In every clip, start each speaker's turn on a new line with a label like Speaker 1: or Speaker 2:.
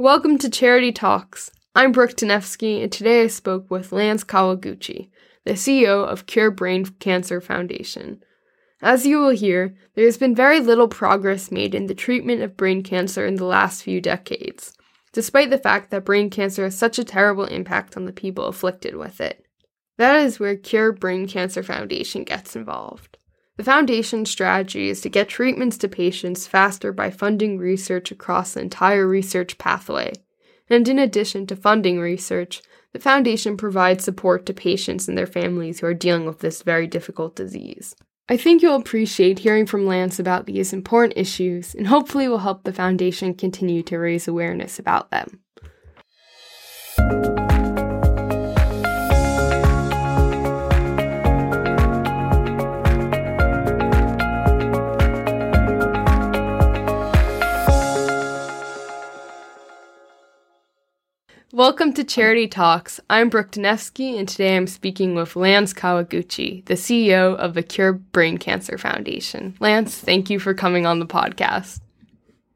Speaker 1: Welcome to Charity Talks. I'm Brooke Danefsky, and today I spoke with Lance Kawaguchi, the CEO of Cure Brain Cancer Foundation. As you will hear, there has been very little progress made in the treatment of brain cancer in the last few decades, despite the fact that brain cancer has such a terrible impact on the people afflicted with it. That is where Cure Brain Cancer Foundation gets involved. The foundation's strategy is to get treatments to patients faster by funding research across the entire research pathway. And in addition to funding research, the foundation provides support to patients and their families who are dealing with this very difficult disease. I think you'll appreciate hearing from Lance about these important issues and hopefully will help the foundation continue to raise awareness about them. Welcome to Charity Talks. I'm Brooke Danefsky, and today I'm speaking with Lance Kawaguchi, the CEO of the Cure Brain Cancer Foundation. Lance, thank you for coming on the podcast.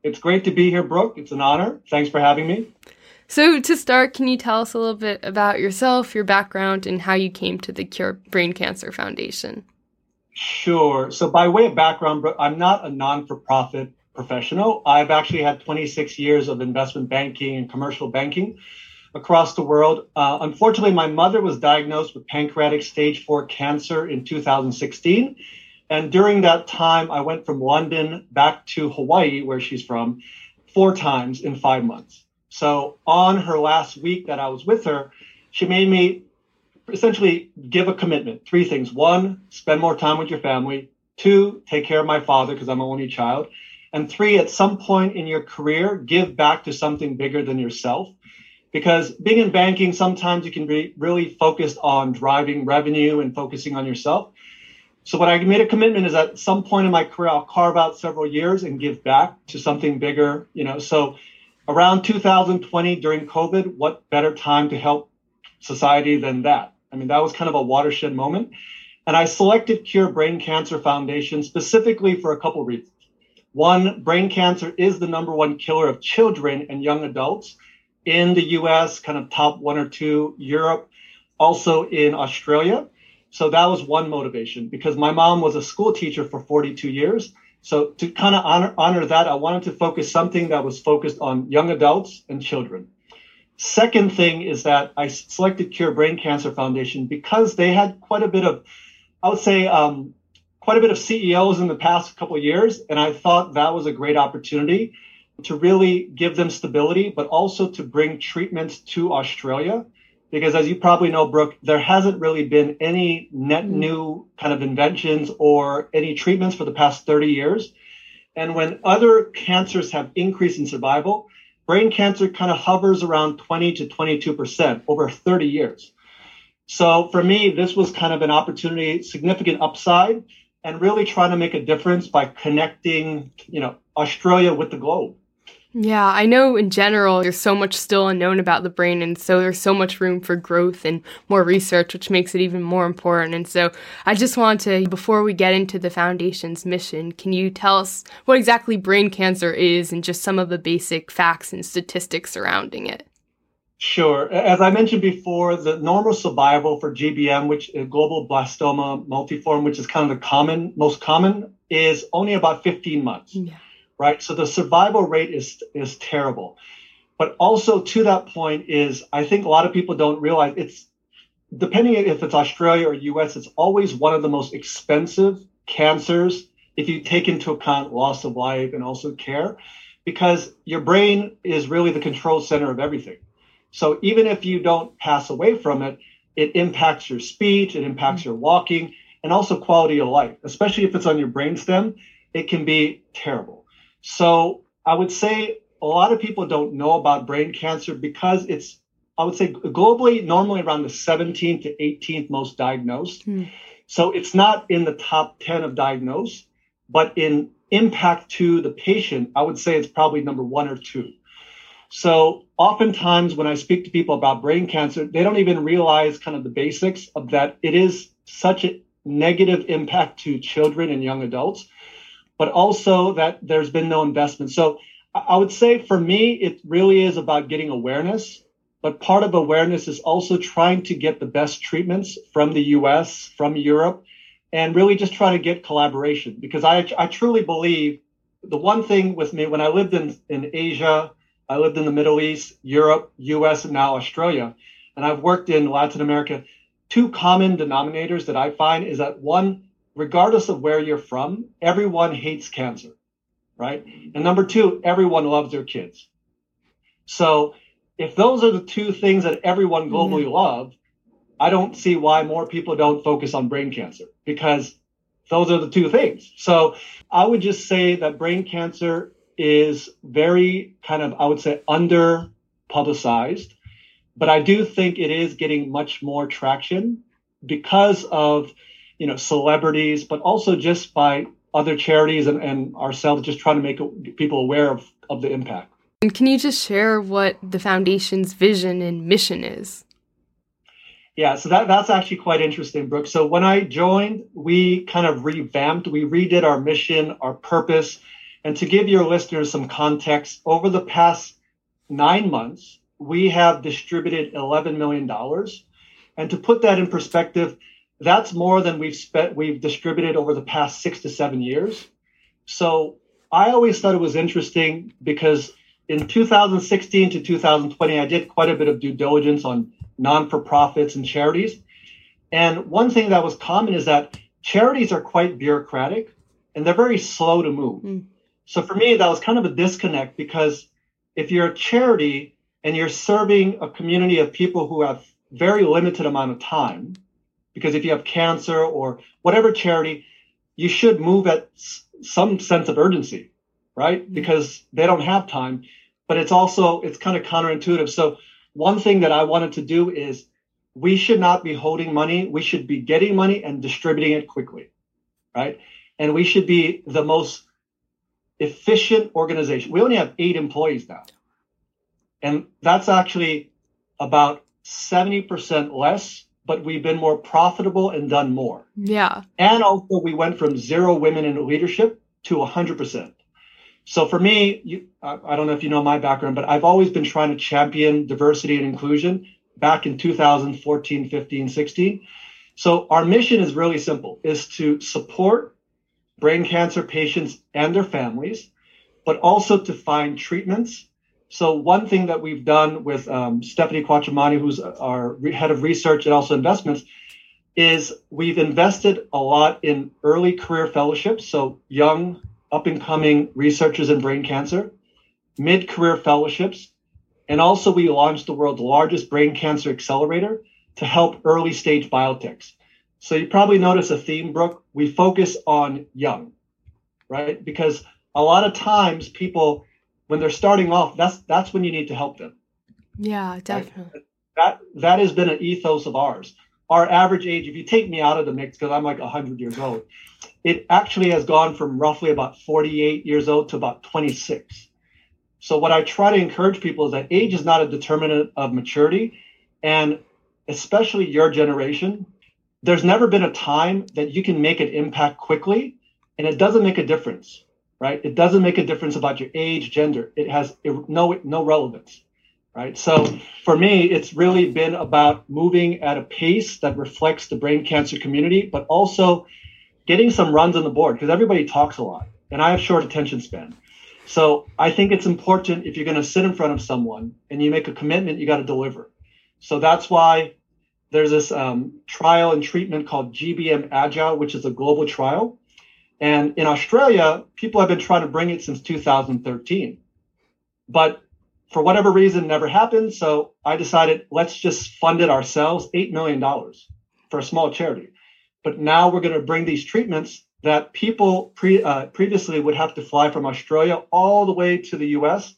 Speaker 2: It's great to be here, Brooke. It's an honor. Thanks for having me.
Speaker 1: So, to start, can you tell us a little bit about yourself, your background, and how you came to the Cure Brain Cancer Foundation?
Speaker 2: Sure. So, by way of background, I'm not a non for profit professional. I've actually had 26 years of investment banking and commercial banking across the world. Uh, unfortunately, my mother was diagnosed with pancreatic stage four cancer in 2016. And during that time, I went from London back to Hawaii, where she's from, four times in five months. So on her last week that I was with her, she made me essentially give a commitment three things. One, spend more time with your family. Two, take care of my father because I'm an only child. And three, at some point in your career, give back to something bigger than yourself because being in banking sometimes you can be really focused on driving revenue and focusing on yourself. So what i made a commitment is at some point in my career i'll carve out several years and give back to something bigger you know. So around 2020 during covid what better time to help society than that? I mean that was kind of a watershed moment. And i selected cure brain cancer foundation specifically for a couple reasons. One brain cancer is the number one killer of children and young adults in the US, kind of top one or two, Europe, also in Australia. So that was one motivation because my mom was a school teacher for 42 years. So to kind of honor, honor that, I wanted to focus something that was focused on young adults and children. Second thing is that I selected Cure Brain Cancer Foundation because they had quite a bit of, I would say, um, quite a bit of CEOs in the past couple years, and I thought that was a great opportunity to really give them stability, but also to bring treatments to Australia. Because as you probably know, Brooke, there hasn't really been any net mm-hmm. new kind of inventions or any treatments for the past 30 years. And when other cancers have increased in survival, brain cancer kind of hovers around 20 to 22% over 30 years. So for me, this was kind of an opportunity, significant upside, and really trying to make a difference by connecting, you know, Australia with the globe.
Speaker 1: Yeah, I know in general there's so much still unknown about the brain, and so there's so much room for growth and more research, which makes it even more important. And so I just want to, before we get into the foundation's mission, can you tell us what exactly brain cancer is and just some of the basic facts and statistics surrounding it?
Speaker 2: Sure. As I mentioned before, the normal survival for GBM, which is glioblastoma multiforme, which is kind of the common, most common, is only about 15 months. Yeah right? So the survival rate is is terrible. But also to that point is I think a lot of people don't realize it's depending if it's Australia or US, it's always one of the most expensive cancers if you take into account loss of life and also care, because your brain is really the control center of everything. So even if you don't pass away from it, it impacts your speech, it impacts your walking, and also quality of life, especially if it's on your brainstem, it can be terrible. So I would say a lot of people don't know about brain cancer because it's, I would say globally, normally around the 17th to 18th most diagnosed. Mm. So it's not in the top 10 of diagnosed, but in impact to the patient, I would say it's probably number one or two. So oftentimes when I speak to people about brain cancer, they don't even realize kind of the basics of that. It is such a negative impact to children and young adults but also that there's been no investment. So I would say for me, it really is about getting awareness. But part of awareness is also trying to get the best treatments from the US, from Europe, and really just try to get collaboration. Because I, I truly believe the one thing with me, when I lived in, in Asia, I lived in the Middle East, Europe, US, and now Australia, and I've worked in Latin America. Two common denominators that I find is that one, regardless of where you're from, everyone hates cancer, right? And number two, everyone loves their kids. So if those are the two things that everyone globally mm-hmm. loves, I don't see why more people don't focus on brain cancer because those are the two things. So I would just say that brain cancer is very kind of, I would say, under publicized, but I do think it is getting much more traction because of, you know, celebrities, but also just by other charities and, and ourselves just trying to make people aware of, of the impact.
Speaker 1: And can you just share what the foundation's vision and mission is?
Speaker 2: Yeah, so that, that's actually quite interesting, Brooke. So when I joined, we kind of revamped, we redid our mission, our purpose. And to give your listeners some context, over the past nine months, we have distributed $11 million. And to put that in perspective, that's more than we've spent, we've distributed over the past six to seven years. So I always thought it was interesting because in 2016 to 2020, I did quite a bit of due diligence on non for profits and charities. And one thing that was common is that charities are quite bureaucratic and they're very slow to move. Mm. So for me, that was kind of a disconnect because if you're a charity and you're serving a community of people who have very limited amount of time, because if you have cancer or whatever charity, you should move at some sense of urgency, right? Mm. Because they don't have time. But it's also it's kind of counterintuitive. So one thing that I wanted to do is we should not be holding money. We should be getting money and distributing it quickly, right? And we should be the most efficient organization. We only have eight employees now. And that's actually about 70% less, but we've been more profitable and done more.
Speaker 1: Yeah.
Speaker 2: And also, we went from zero women in leadership to 100%. So for me, you, I don't know if you know my background, but I've always been trying to champion diversity and inclusion back in 2014, 15, 16. So our mission is really simple, is to support brain cancer patients and their families, but also to find treatments. So one thing that we've done with um, Stephanie Quattromani, who's our head of research and also investments, is we've invested a lot in early career fellowships. So young up and coming researchers in brain cancer, mid career fellowships, and also we launched the world's largest brain cancer accelerator to help early stage biotechs. So you probably notice a theme, Brooke. We focus on young, right? Because a lot of times people, when they're starting off, that's that's when you need to help them.
Speaker 1: Yeah, definitely.
Speaker 2: Right? That that has been an ethos of ours. Our average age, if you take me out of the mix, because I'm like 100 years old, it actually has gone from roughly about 48 years old to about 26. So what I try to encourage people is that age is not a determinant of maturity. And especially your generation, there's never been a time that you can make an impact quickly and it doesn't make a difference, right? It doesn't make a difference about your age, gender. It has no, no relevance, right? So for me, it's really been about moving at a pace that reflects the brain cancer community, but also getting some runs on the board because everybody talks a lot and I have short attention span. So I think it's important if you're going to sit in front of someone and you make a commitment, you got to deliver. So that's why there's this um, trial and treatment called GBM Agile, which is a global trial. And in Australia, people have been trying to bring it since 2013. But for whatever reason, never happened. So I decided let's just fund it ourselves, $8 million for a small charity. But now we're going to bring these treatments that people pre, uh, previously would have to fly from Australia all the way to the US.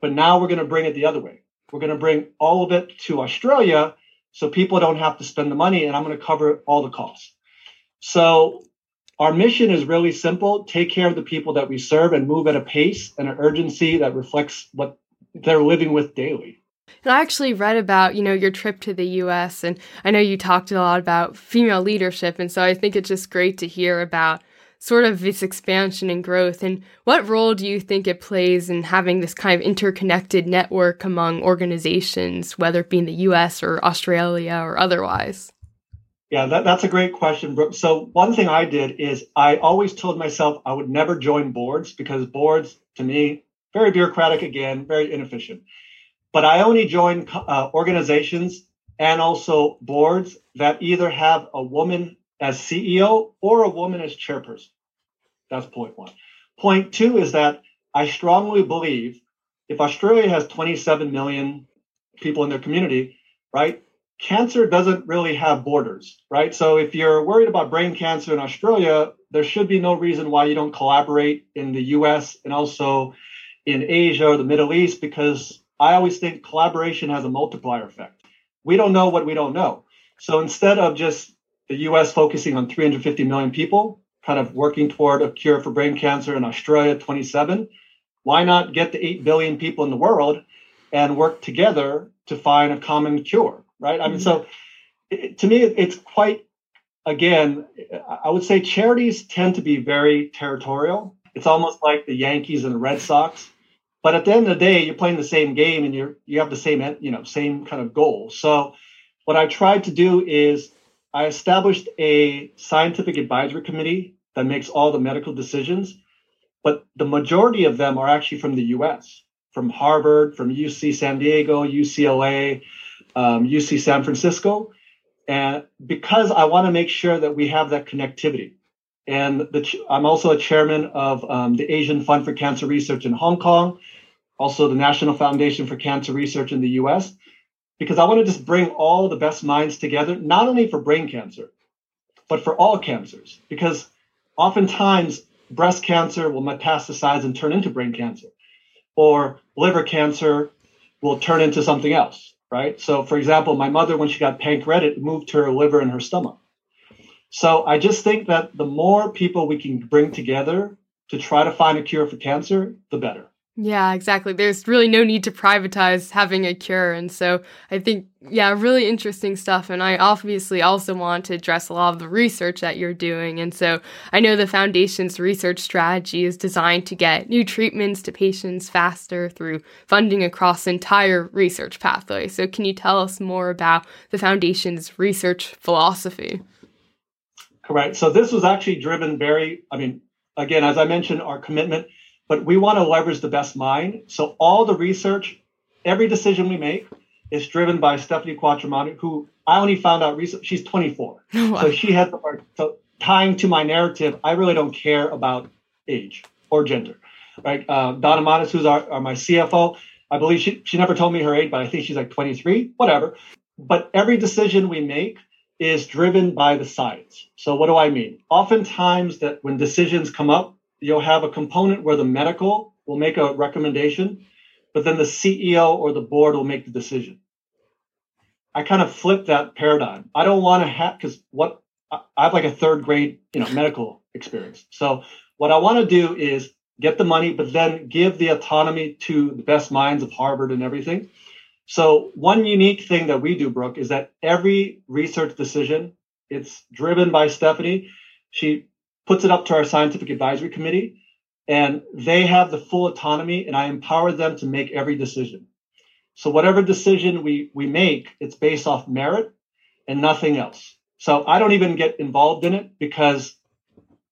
Speaker 2: But now we're going to bring it the other way. We're going to bring all of it to Australia so people don't have to spend the money and I'm going to cover all the costs. So our mission is really simple take care of the people that we serve and move at a pace and an urgency that reflects what they're living with daily.
Speaker 1: And I actually read about, you know, your trip to the US and I know you talked a lot about female leadership and so I think it's just great to hear about sort of its expansion and growth. And what role do you think it plays in having this kind of interconnected network among organizations, whether it be in the US or Australia or otherwise?
Speaker 2: Yeah, that, that's a great question, Brooke. So, one thing I did is I always told myself I would never join boards because boards, to me, very bureaucratic again, very inefficient. But I only joined uh, organizations and also boards that either have a woman as CEO or a woman as chairperson. That's point one. Point two is that I strongly believe if Australia has 27 million people in their community, right? Cancer doesn't really have borders, right? So if you're worried about brain cancer in Australia, there should be no reason why you don't collaborate in the US and also in Asia or the Middle East because I always think collaboration has a multiplier effect. We don't know what we don't know. So instead of just the US focusing on 350 million people, kind of working toward a cure for brain cancer in Australia 27, why not get the 8 billion people in the world and work together to find a common cure, right? I mean, so mm-hmm. it, to me, it's quite, again, I would say charities tend to be very territorial. It's almost like the Yankees and the Red Sox. But at the end of the day, you're playing the same game and you're you have the same you know same kind of goal. So what I tried to do is I established a scientific advisory committee that makes all the medical decisions, but the majority of them are actually from the US, from Harvard, from UC San Diego, UCLA, um, UC San Francisco. And because I want to make sure that we have that connectivity. And the, I'm also a chairman of um, the Asian Fund for Cancer Research in Hong Kong, also the National Foundation for Cancer Research in the US because I want to just bring all the best minds together, not only for brain cancer, but for all cancers. Because oftentimes breast cancer will metastasize and turn into brain cancer, or liver cancer will turn into something else, right? So, for example, my mother, when she got pancreatic, moved to her liver and her stomach. So, I just think that the more people we can bring together to try to find a cure for cancer, the better.
Speaker 1: Yeah, exactly. There's really no need to privatize having a cure. And so I think, yeah, really interesting stuff. And I obviously also want to address a lot of the research that you're doing. And so I know the foundation's research strategy is designed to get new treatments to patients faster through funding across entire research pathway. So can you tell us more about the foundation's research philosophy?
Speaker 2: Correct. So this was actually driven very, I mean, again, as I mentioned, our commitment but we want to leverage the best mind. So all the research, every decision we make is driven by Stephanie Quattromani, who I only found out recently. She's 24. wow. So she has, so tying to my narrative, I really don't care about age or gender. Right? Uh, Donna Matas, who's our, our, my CFO, I believe she, she never told me her age, but I think she's like 23, whatever. But every decision we make is driven by the science. So what do I mean? Oftentimes that when decisions come up, you'll have a component where the medical will make a recommendation, but then the CEO or the board will make the decision. I kind of flip that paradigm. I don't want to have because what I have like a third grade, you know, medical experience. So what I want to do is get the money, but then give the autonomy to the best minds of Harvard and everything. So one unique thing that we do, Brooke, is that every research decision, it's driven by Stephanie. She puts it up to our scientific advisory committee, and they have the full autonomy, and I empower them to make every decision. So whatever decision we we make, it's based off merit and nothing else. So I don't even get involved in it because,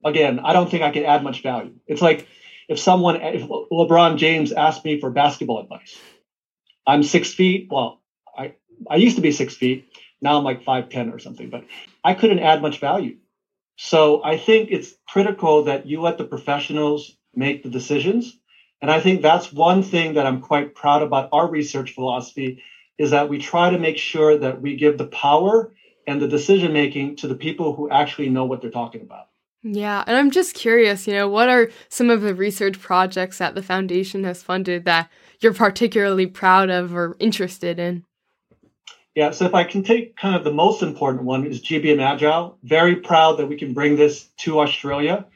Speaker 2: again, I don't think I can add much value. It's like if someone, if LeBron James asked me for basketball advice, I'm six feet. Well, I I used to be six feet. Now I'm like five ten or something, but I couldn't add much value. So I think it's critical that you let the professionals make the decisions. And I think that's one thing that I'm quite proud about our research philosophy is that we try to make sure that we give the power and the decision making to the people who actually know what they're talking about.
Speaker 1: Yeah, and I'm just curious, you know, what are some of the research projects that the foundation has funded that you're particularly proud of or interested in?
Speaker 2: Yeah, so if I can take kind of the most important one is GBM Agile. Very proud that we can bring this to Australia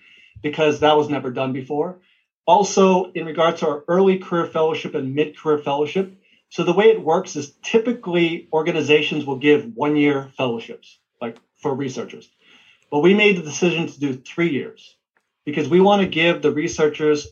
Speaker 2: because that was never done before. Also, in regards to our early career fellowship and mid career fellowship, so the way it works is typically organizations will give one year fellowships, like for researchers. But we made the decision to do three years. because we want to give the researchers,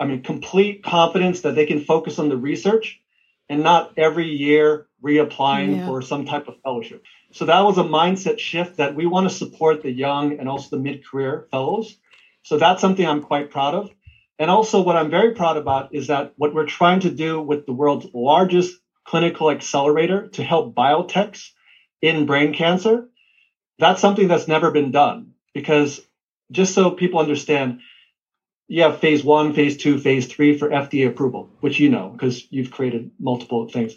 Speaker 2: I mean, complete confidence that they can focus on the research and not every year reapplying yeah. for some type of fellowship. So that was a mindset shift that we want to support the young and also the mid career fellows. So that's something I'm quite proud of. And also, what I'm very proud about is that what we're trying to do with the world's largest clinical accelerator to help biotechs in brain cancer, that's something that's never been done. Because just so people understand, you have phase one, phase two, phase three for FDA approval, which you know because you've created multiple things.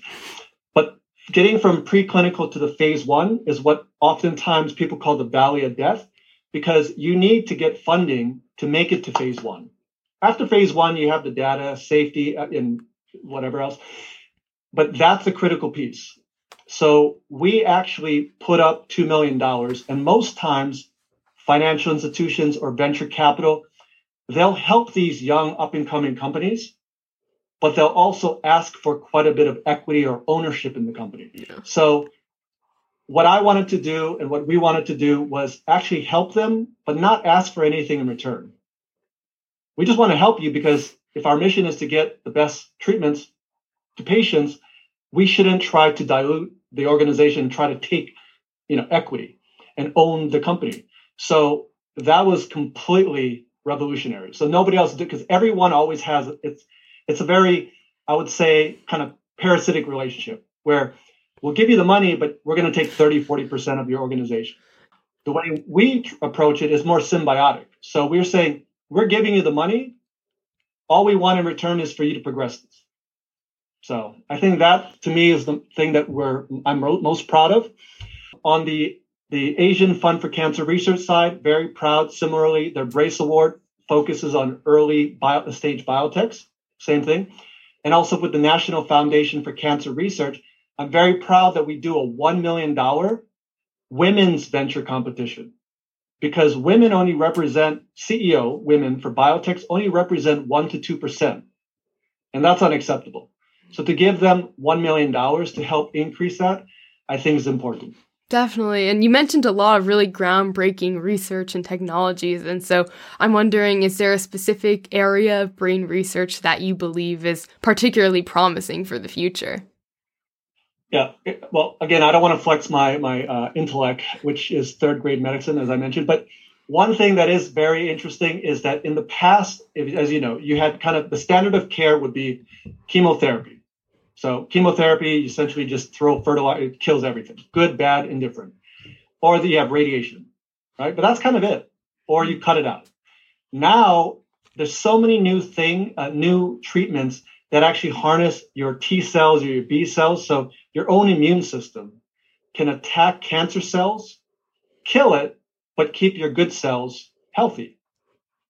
Speaker 2: Getting from preclinical to the phase one is what oftentimes people call the valley of death because you need to get funding to make it to phase one. After phase one, you have the data, safety, uh, and whatever else. But that's the critical piece. So we actually put up $2 million, and most times, financial institutions or venture capital, they'll help these young up and coming companies, but they'll also ask for quite a bit of equity or ownership in the company. Yeah. So what I wanted to do and what we wanted to do was actually help them, but not ask for anything in return. We just want to help you because if our mission is to get the best treatments to patients, we shouldn't try to dilute the organization and try to take, you know, equity and own the company. So that was completely revolutionary. So nobody else did because everyone always has it's it's a very, I would say, kind of parasitic relationship where we'll give you the money, but we're going to take 30, 40% of your organization. The way we approach it is more symbiotic. So we're saying, we're giving you the money. All we want in return is for you to progress this. So I think that to me is the thing that we're I'm most proud of. On the the Asian Fund for Cancer Research side, very proud. Similarly, their Brace Award focuses on early bio, stage biotechs. Same thing. And also with the National Foundation for Cancer Research, I'm very proud that we do a $1 million women's venture competition because women only represent CEO women for biotechs only represent 1 to 2%. And that's unacceptable. So to give them $1 million to help increase that, I think is important.
Speaker 1: Definitely. And you mentioned a lot of really groundbreaking research and technologies. And so I'm wondering is there a specific area of brain research that you believe is particularly promising for the future?
Speaker 2: Yeah. Well, again, I don't want to flex my my uh, intellect, which is third grade medicine, as I mentioned. But one thing that is very interesting is that in the past, if, as you know, you had kind of the standard of care would be chemotherapy. So chemotherapy essentially just throw fertilizer, it kills everything, good, bad, indifferent. Or that you have radiation, right? But that's kind of it. Or you cut it out. Now there's so many new thing, uh, new treatments that actually harness your T cells or your B cells. So your own immune system can attack cancer cells, kill it, but keep your good cells healthy.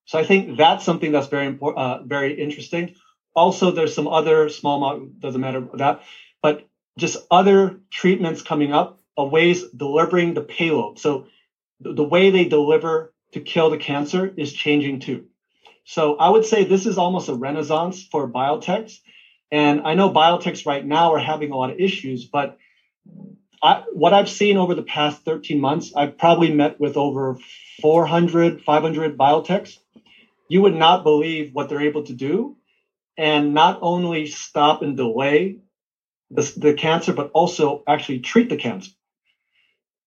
Speaker 2: So I think that's something that's very important, uh, very interesting. Also, there's some other small, doesn't matter that, but just other treatments coming up of ways delivering the payload. So the, the way they deliver to kill the cancer is changing too. So I would say this is almost a renaissance for biotechs. And I know biotechs right now are having a lot of issues, but I, what I've seen over the past 13 months, I've probably met with over 400, 500 biotechs. You would not believe what they're able to do and not only stop and delay the, the cancer, but also actually treat the cancer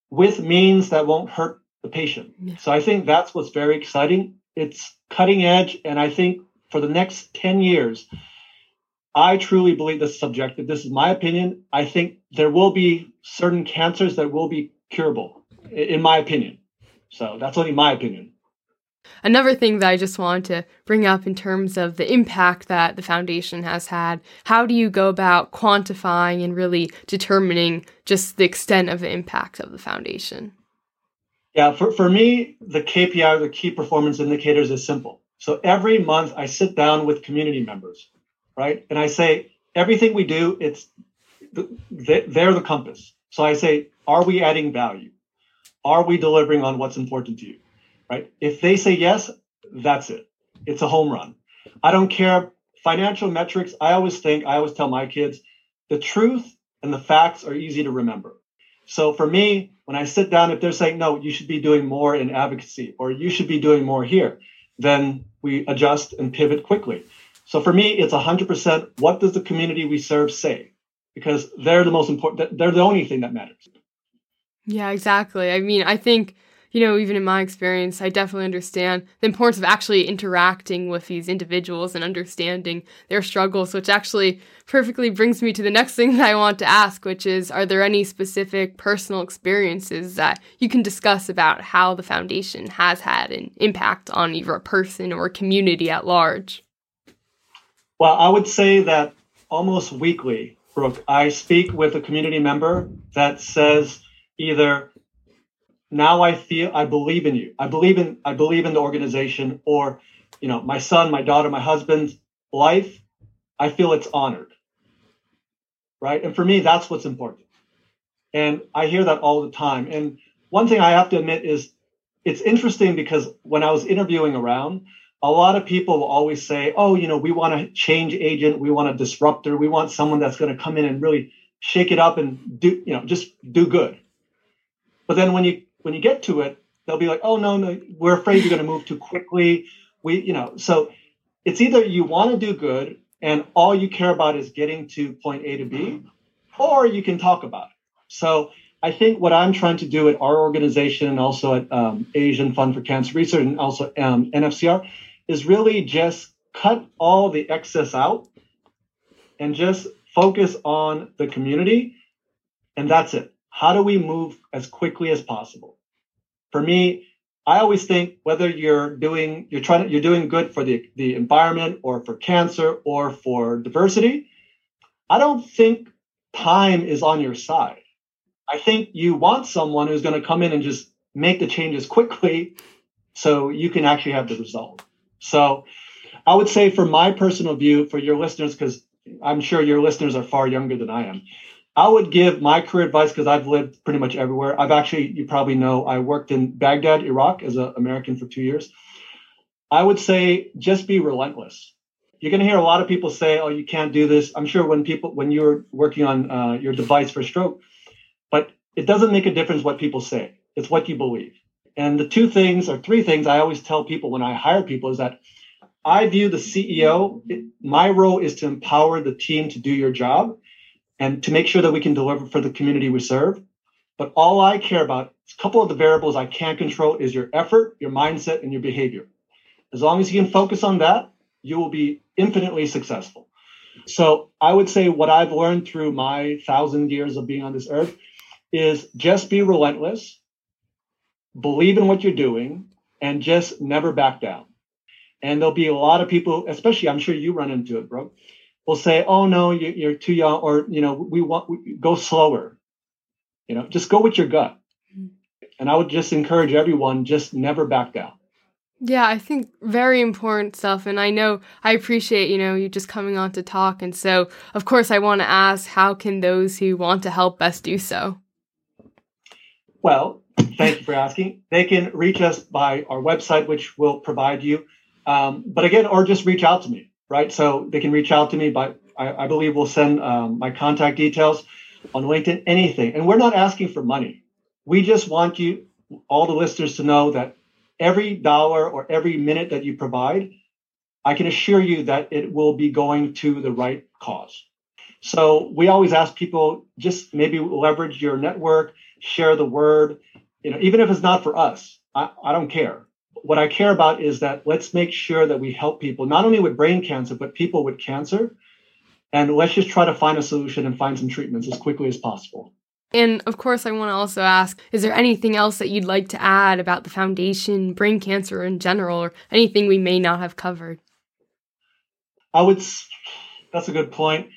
Speaker 2: with means that won't hurt the patient. Yeah. So I think that's what's very exciting it's cutting edge, and I think for the next 10 years, I truly believe this is subjective. This is my opinion. I think there will be certain cancers that will be curable, in my opinion. So that's only my opinion.
Speaker 1: Another thing that I just wanted to bring up in terms of the impact that the foundation has had, how do you go about quantifying and really determining just the extent of the impact of the foundation?
Speaker 2: Yeah, for, for me, the KPI, the key performance indicators, is simple. So every month I sit down with community members, right? And I say, everything we do, it's they're the compass. So I say, are we adding value? Are we delivering on what's important to you? Right? If they say yes, that's it. It's a home run. I don't care financial metrics. I always think, I always tell my kids, the truth and the facts are easy to remember. So for me, when I sit down, if they're saying, no, you should be doing more in advocacy or you should be doing more here, then we adjust and pivot quickly. So for me, it's 100% what does the community we serve say? Because they're the most important, they're the only thing that matters.
Speaker 1: Yeah, exactly. I mean, I think you know, even in my experience, I definitely understand the importance of actually interacting with these individuals and understanding their struggles, which actually perfectly brings me to the next thing that I want to ask, which is Are there any specific personal experiences that you can discuss about how the foundation has had an impact on either a person or a community at large?
Speaker 2: Well, I would say that almost weekly, Brooke, I speak with a community member that says either now I feel I believe in you. I believe in I believe in the organization or you know my son, my daughter, my husband's life. I feel it's honored. Right? And for me that's what's important. And I hear that all the time. And one thing I have to admit is it's interesting because when I was interviewing around, a lot of people will always say, "Oh, you know, we want a change agent, we want a disruptor, we want someone that's going to come in and really shake it up and do, you know, just do good." But then when you when you get to it, they'll be like, oh no, no, we're afraid you're going to move too quickly. We, you know, so it's either you want to do good and all you care about is getting to point A to B, or you can talk about it. So I think what I'm trying to do at our organization and also at um, Asian Fund for Cancer Research and also um, NFCR is really just cut all the excess out and just focus on the community. And that's it how do we move as quickly as possible? For me, I always think whether you're doing you're trying you're doing good for the, the environment or for cancer or for diversity, I don't think time is on your side. I think you want someone who's going to come in and just make the changes quickly so you can actually have the result. So I would say for my personal view for your listeners because I'm sure your listeners are far younger than I am. I would give my career advice because I've lived pretty much everywhere. I've actually, you probably know, I worked in Baghdad, Iraq as an American for two years. I would say just be relentless. You're going to hear a lot of people say, "Oh, you can't do this." I'm sure when people, when you're working on uh, your device for stroke, but it doesn't make a difference what people say. It's what you believe. And the two things or three things I always tell people when I hire people is that I view the CEO. My role is to empower the team to do your job and to make sure that we can deliver for the community we serve. But all I care about, a couple of the variables I can't control is your effort, your mindset, and your behavior. As long as you can focus on that, you will be infinitely successful. So I would say what I've learned through my thousand years of being on this earth is just be relentless, believe in what you're doing, and just never back down. And there'll be a lot of people, especially I'm sure you run into it, bro will say, "Oh no, you're too young," or you know, we want we, go slower. You know, just go with your gut. And I would just encourage everyone, just never back down.
Speaker 1: Yeah, I think very important stuff. And I know I appreciate, you know, you just coming on to talk. And so, of course, I want to ask how can those who want to help best do so?
Speaker 2: Well, thank you for asking. They can reach us by our website, which will provide you. Um, but again, or just reach out to me right? So they can reach out to me, but I, I believe we'll send um, my contact details on LinkedIn, anything. And we're not asking for money. We just want you, all the listeners, to know that every dollar or every minute that you provide, I can assure you that it will be going to the right cause. So we always ask people just maybe leverage your network, share the word, you know, even if it's not for us, I, I don't care what I care about is that let's make sure that we help people, not only with brain cancer, but people with cancer. And let's just try to find a solution and find some treatments as quickly as possible.
Speaker 1: And of course, I want to also ask is there anything else that you'd like to add about the foundation, brain cancer in general, or anything we may not have covered?
Speaker 2: I would, that's a good point.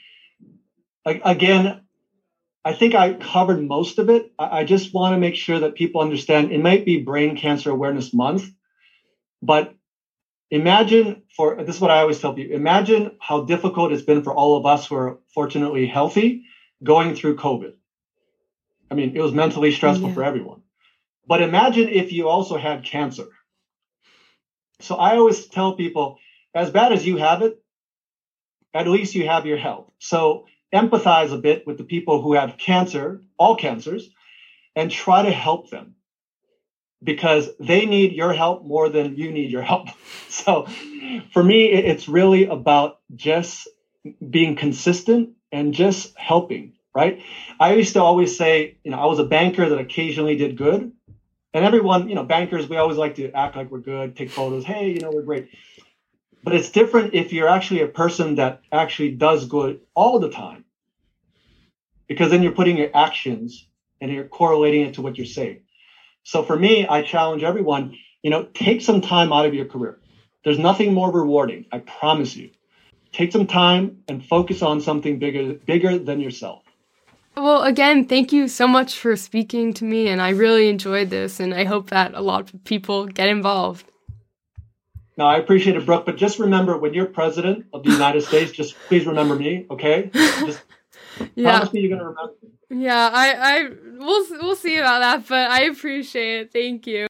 Speaker 2: Again, I think I covered most of it. I just want to make sure that people understand it might be Brain Cancer Awareness Month, but imagine for this is what I always tell people imagine how difficult it's been for all of us who are fortunately healthy going through COVID. I mean, it was mentally stressful yeah. for everyone. But imagine if you also had cancer. So I always tell people as bad as you have it, at least you have your health. So empathize a bit with the people who have cancer, all cancers, and try to help them because they need your help more than you need your help. So for me, it's really about just being consistent and just helping, right? I used to always say, you know, I was a banker that occasionally did good. And everyone, you know, bankers, we always like to act like we're good, take photos. Hey, you know, we're great. But it's different if you're actually a person that actually does good all the time. Because then you're putting your actions and you're correlating it to what you're saying. So for me, I challenge everyone, you know, take some time out of your career. There's nothing more rewarding, I promise you. Take some time and focus on something bigger bigger than yourself.
Speaker 1: Well, again, thank you so much for speaking to me and I really enjoyed this and I hope that a lot of people get involved.
Speaker 2: No, I appreciate it, Brooke, but just remember when you're president of the United States, just please remember me, okay? Just yeah. promise me you're gonna remember.
Speaker 1: Yeah, I, I, we'll, we'll see about that, but I appreciate it. Thank you.